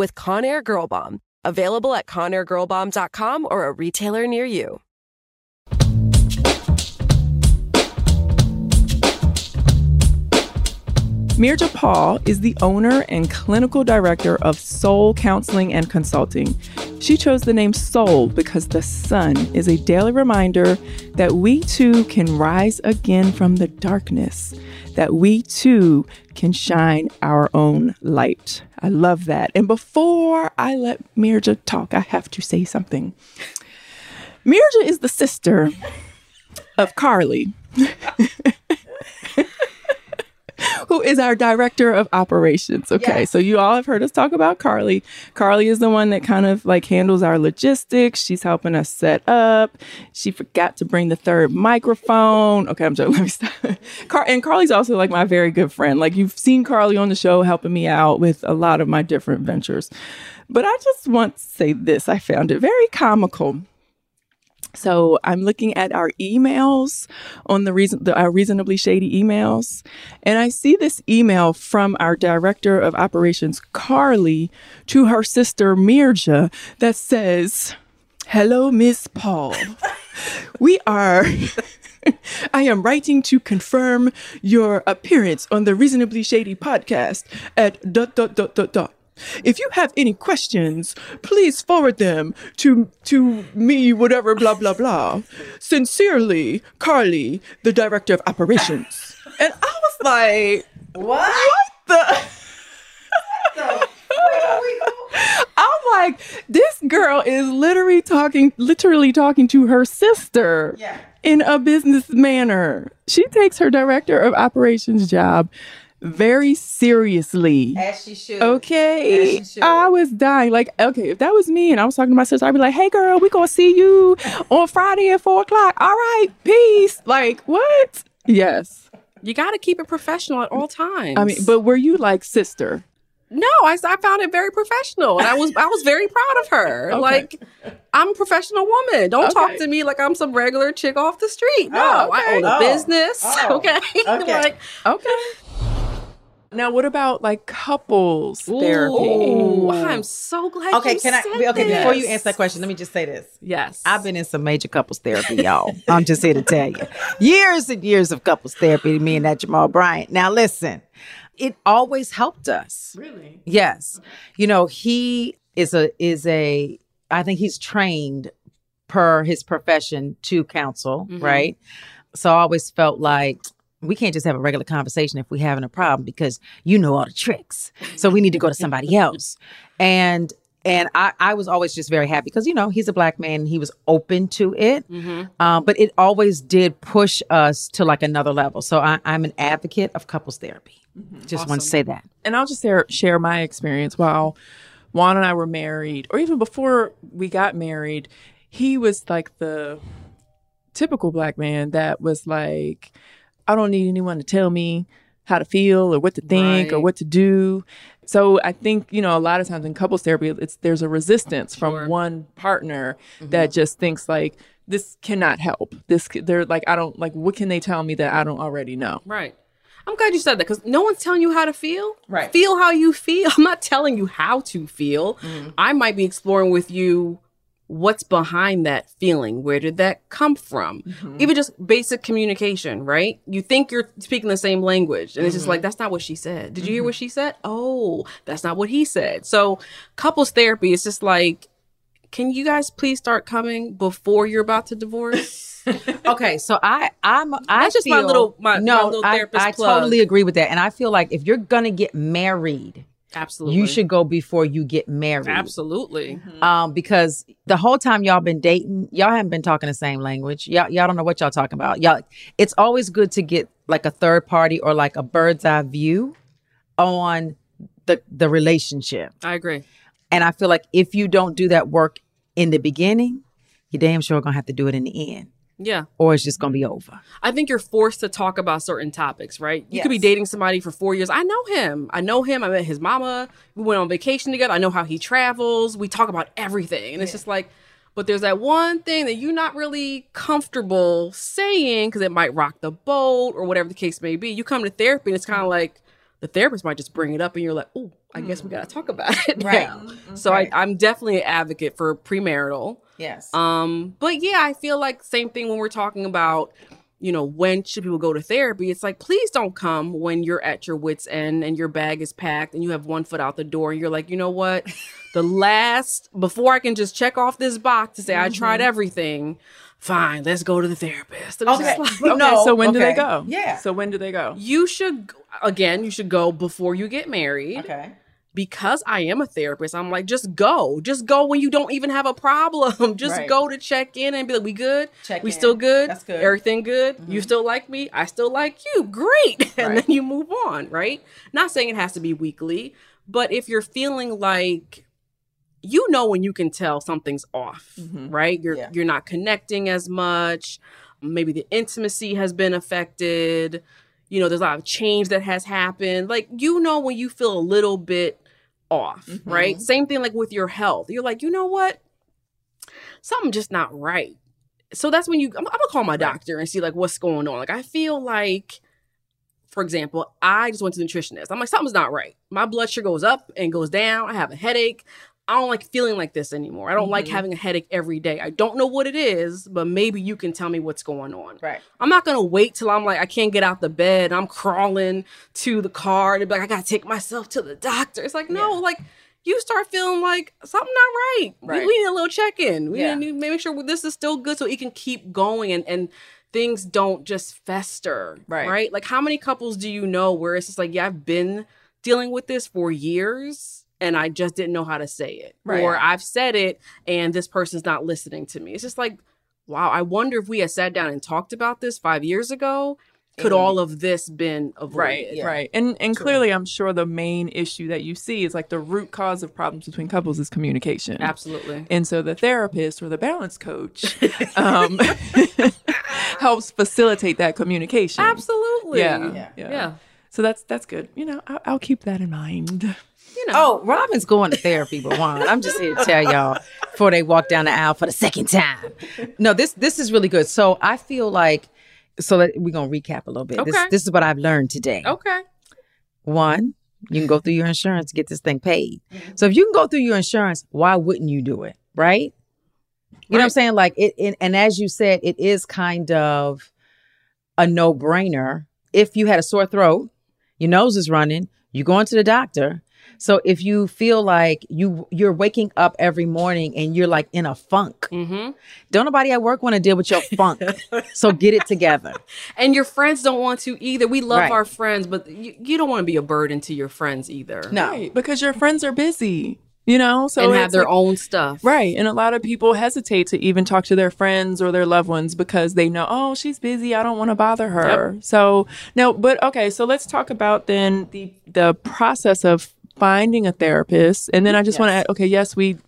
with Conair Girl Bomb. Available at ConairGirlBomb.com or a retailer near you. Mirja Paul is the owner and clinical director of Sol Counseling and Consulting. She chose the name Sol because the sun is a daily reminder that we too can rise again from the darkness, that we too can shine our own light. I love that. And before I let Mirja talk, I have to say something. Mirja is the sister of Carly. who is our director of operations. Okay, yes. so you all have heard us talk about Carly. Carly is the one that kind of like handles our logistics. She's helping us set up. She forgot to bring the third microphone. Okay, I'm joking. Let me stop. Car- and Carly's also like my very good friend. Like you've seen Carly on the show helping me out with a lot of my different ventures. But I just want to say this I found it very comical so I'm looking at our emails on the reason the, our reasonably shady emails, and I see this email from our director of operations Carly to her sister Mirja that says, "Hello, Miss Paul. we are." I am writing to confirm your appearance on the Reasonably Shady podcast at dot dot dot dot dot. If you have any questions, please forward them to to me, whatever, blah blah blah. Sincerely, Carly, the director of operations. And I was like, what? What the? I'm like, this girl is literally talking, literally talking to her sister yeah. in a business manner. She takes her director of operations job very seriously. As she should. Okay. She should. I was dying. Like, okay, if that was me and I was talking to my sister, I'd be like, hey girl, we gonna see you on Friday at four o'clock. All right, peace. Like, what? Yes. You gotta keep it professional at all times. I mean, but were you like sister? No, I, I found it very professional, and I was I was very proud of her. Okay. Like, I'm a professional woman. Don't okay. talk to me like I'm some regular chick off the street. No, oh, okay. I own a oh. business. Oh. oh. Okay, okay. like okay. Now, what about like couples Ooh. therapy? Ooh, I'm so glad. Okay, can I? Okay, this. before you answer that question, let me just say this. Yes, I've been in some major couples therapy, y'all. I'm just here to tell you, years and years of couples therapy. Me and that Jamal Bryant. Now, listen, it always helped us. Really? Yes. You know, he is a is a. I think he's trained per his profession to counsel, mm-hmm. right? So I always felt like we can't just have a regular conversation if we're having a problem because you know all the tricks. So we need to go to somebody else. And and I, I was always just very happy because you know he's a black man he was open to it mm-hmm. um, but it always did push us to like another level so I, am an advocate of couples therapy mm-hmm. just awesome. want to say that and i'll just share, share my experience while juan and i were married or even before we got married he was like the typical black man that was like I don't need anyone to tell me how to feel or what to think right. or what to do. So I think you know a lot of times in couples therapy, it's there's a resistance from Sure. one partner Mm-hmm. that just thinks like this cannot help. This they're like I don't like what can they tell me that I don't already know? Right. I'm glad you said that because no one's telling you how to feel. Right. Feel how you feel. I'm not telling you how to feel. Mm-hmm. I might be exploring with you what's behind that feeling. Where did that come from? Mm-hmm. Even just basic communication, right? You think you're speaking the same language, and it's Mm-hmm. just like, that's not what she said. Did you hear what she said? Oh, that's not what he said. So, couples therapy is just like, can you guys please start coming before you're about to divorce? Okay, so I I'm I That's just my little- my- no my little I, therapist I plug. totally agree with that, and I feel like if you're gonna get married, Absolutely. you should go before you get married. Absolutely. Um, because the whole time y'all been dating, y'all haven't been talking the same language. Y'all y'all don't know what y'all talking about. Y'all, it's always good to get like a third party or like a bird's eye view on the the relationship. I agree. And I feel like if you don't do that work in the beginning, you damn sure gonna have to do it in the end, Yeah. or it's just gonna be over. I think you're forced to talk about certain topics, right? You could be dating somebody for four years. I know him. I know him. I met his mama. We went on vacation together. I know how he travels. We talk about everything. And it's just like, but there's that one thing that you're not really comfortable saying because it might rock the boat or whatever the case may be. You come to therapy and it's kind of mm-hmm. like the therapist might just bring it up and you're like, oh, I guess we mm. got to talk about it. Right. now." So I, I'm definitely an advocate for premarital. Yes. Um, but yeah, I feel like same thing when we're talking about, you know, when should people go to therapy? It's like, please don't come when you're at your wits end and your bag is packed and you have one foot out the door and you're like, you know what? The last before I can just check off this box to say I tried everything, fine, let's go to the therapist. Just like- Okay, No, so when do they go? Yeah. So when do they go? you should again, you should go before you get married. okay. Because I am a therapist, I'm like, just go. Just go when you don't even have a problem. Just Right. go to check in and be like, we good? Check we in. still good? That's good. Mm-hmm. Everything good? You still like me? I still like you. Great. And Right. then you move on, right? Not saying it has to be weekly, but if you're feeling like you know when you can tell something's off, right? You're Yeah. you're not connecting as much. Maybe the intimacy has been affected. You know, there's a lot of change that has happened. Like you know when you feel a little bit off, mm-hmm. right? Same thing like with your health. You're like, you know what? Something just not right. So that's when you I'm, I'm gonna call my doctor and see like what's going on. Like I feel like for example, I just went to the nutritionist. I'm like, something's not right. My blood sugar goes up and goes down. I have a headache. I don't like feeling like this anymore. I don't like mm-hmm. having a headache every day. I don't know what it is, but maybe you can tell me what's going on. Right. I'm not gonna wait till I'm like I can't get out the bed. I'm crawling to the car and be like I gotta take myself to the doctor. It's like no, like you start feeling like something not right. We- We, need a little check in. We Yeah. need to make sure this is still good so it can keep going and and things don't just fester. Right. Right. Like how many couples do you know where it's just like yeah I've been dealing with this for years. And I just didn't know how to say it. Right. Or I've said it and this person's not listening to me. It's just like, wow, I wonder if we had sat down and talked about this five years ago, could all of this been avoided? Right, right. And and clearly I'm sure the main issue that you see is like the root cause of problems between couples is communication. Absolutely. And so the therapist or the balance coach um, helps facilitate that communication. Absolutely. Yeah, Yeah. yeah. So that's that's good. You know, I'll, I'll keep that in mind. You know. Oh, Robyn's going to therapy, but Juan, I'm just here to tell y'all before they walk down the aisle for the second time. No, this this is really good. So I feel like so let, we're gonna recap a little bit. This Okay. this is what I've learned today. Okay. One, you can go through your insurance to get this thing paid. Mm-hmm. So if you can go through your insurance, why wouldn't you do it? Right? You know what I'm saying? Like it, it and as you said, it is kind of a no-brainer. If you had a sore throat, your nose is running, you're going to the doctor. So if you feel like you you're waking up every morning and you're like in a funk, Mm-hmm. don't nobody at work want to deal with your funk. so get it together. And your friends don't want to either. We love Right. our friends, but you, you don't want to be a burden to your friends either. No. Right, because your friends are busy, you know, so and have their like- own stuff. Right. And a lot of people hesitate to even talk to their friends or their loved ones because they know, oh, she's busy. I don't want to bother her. So, no, but okay. So let's talk about then the the process of finding a therapist. And then I just want to add, okay, yes, we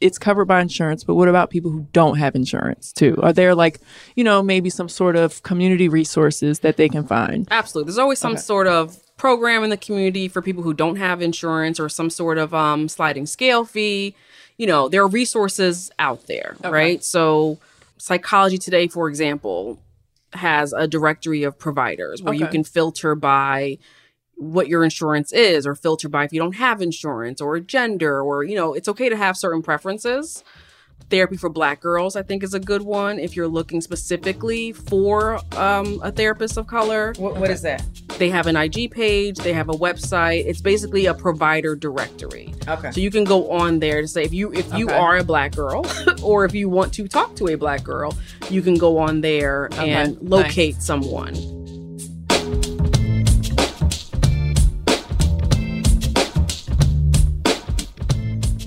it's covered by insurance, but what about people who don't have insurance too? Are there like, you know, maybe some sort of community resources that they can find? Absolutely. There's always some sort of program in the community for people who don't have insurance or some sort of um, sliding scale fee. You know, there are resources out there, right? So, Psychology Today, for example, has a directory of providers where you can filter by what your insurance is or filter by if you don't have insurance or gender or you know it's okay to have certain preferences therapy for black girls i think is a good one if you're looking specifically for um, a therapist of color What, what is that? they have an ig page they have a website it's basically a provider directory Okay. so you can go on there to say if you if you Okay. are a black girl or if you want to talk to a black girl you can go on there and Okay. locate someone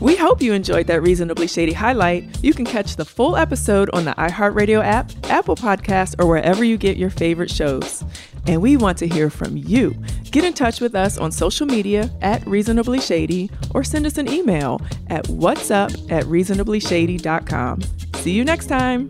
We hope you enjoyed that Reasonably Shady highlight. You can catch the full episode on the iHeartRadio app, Apple Podcast, or wherever you get your favorite shows. And we want to hear from you. Get in touch with us on social media at Reasonably Shady or send us an email at whatsup at reasonablyshady.com. See you next time.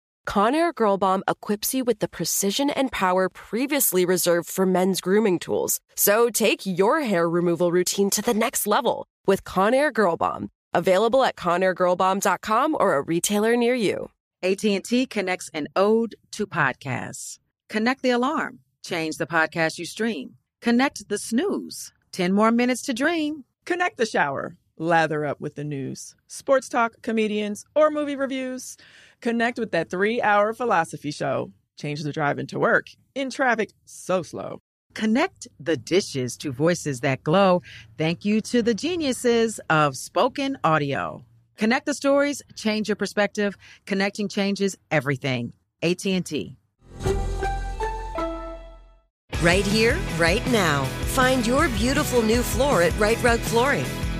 Conair Girl Bomb equips you with the precision and power previously reserved for men's grooming tools. So take your hair removal routine to the next level with Conair Girl Bomb. Available at ConairGirlBomb.com or a retailer near you. AT&T connects an ode to podcasts. Connect the alarm. Change the podcast you stream. Connect the snooze. 10 more minutes to dream. Connect the shower. Lather up with the news, sports talk, comedians, or movie reviews. Connect with that three hour philosophy show. Change the drive into work in traffic so slow. Connect the dishes to voices that glow. Thank you to the geniuses of spoken audio. Connect the stories, change your perspective. Connecting changes everything. AT&T. Right here, right now. Find your beautiful new floor at Rite Rug Flooring.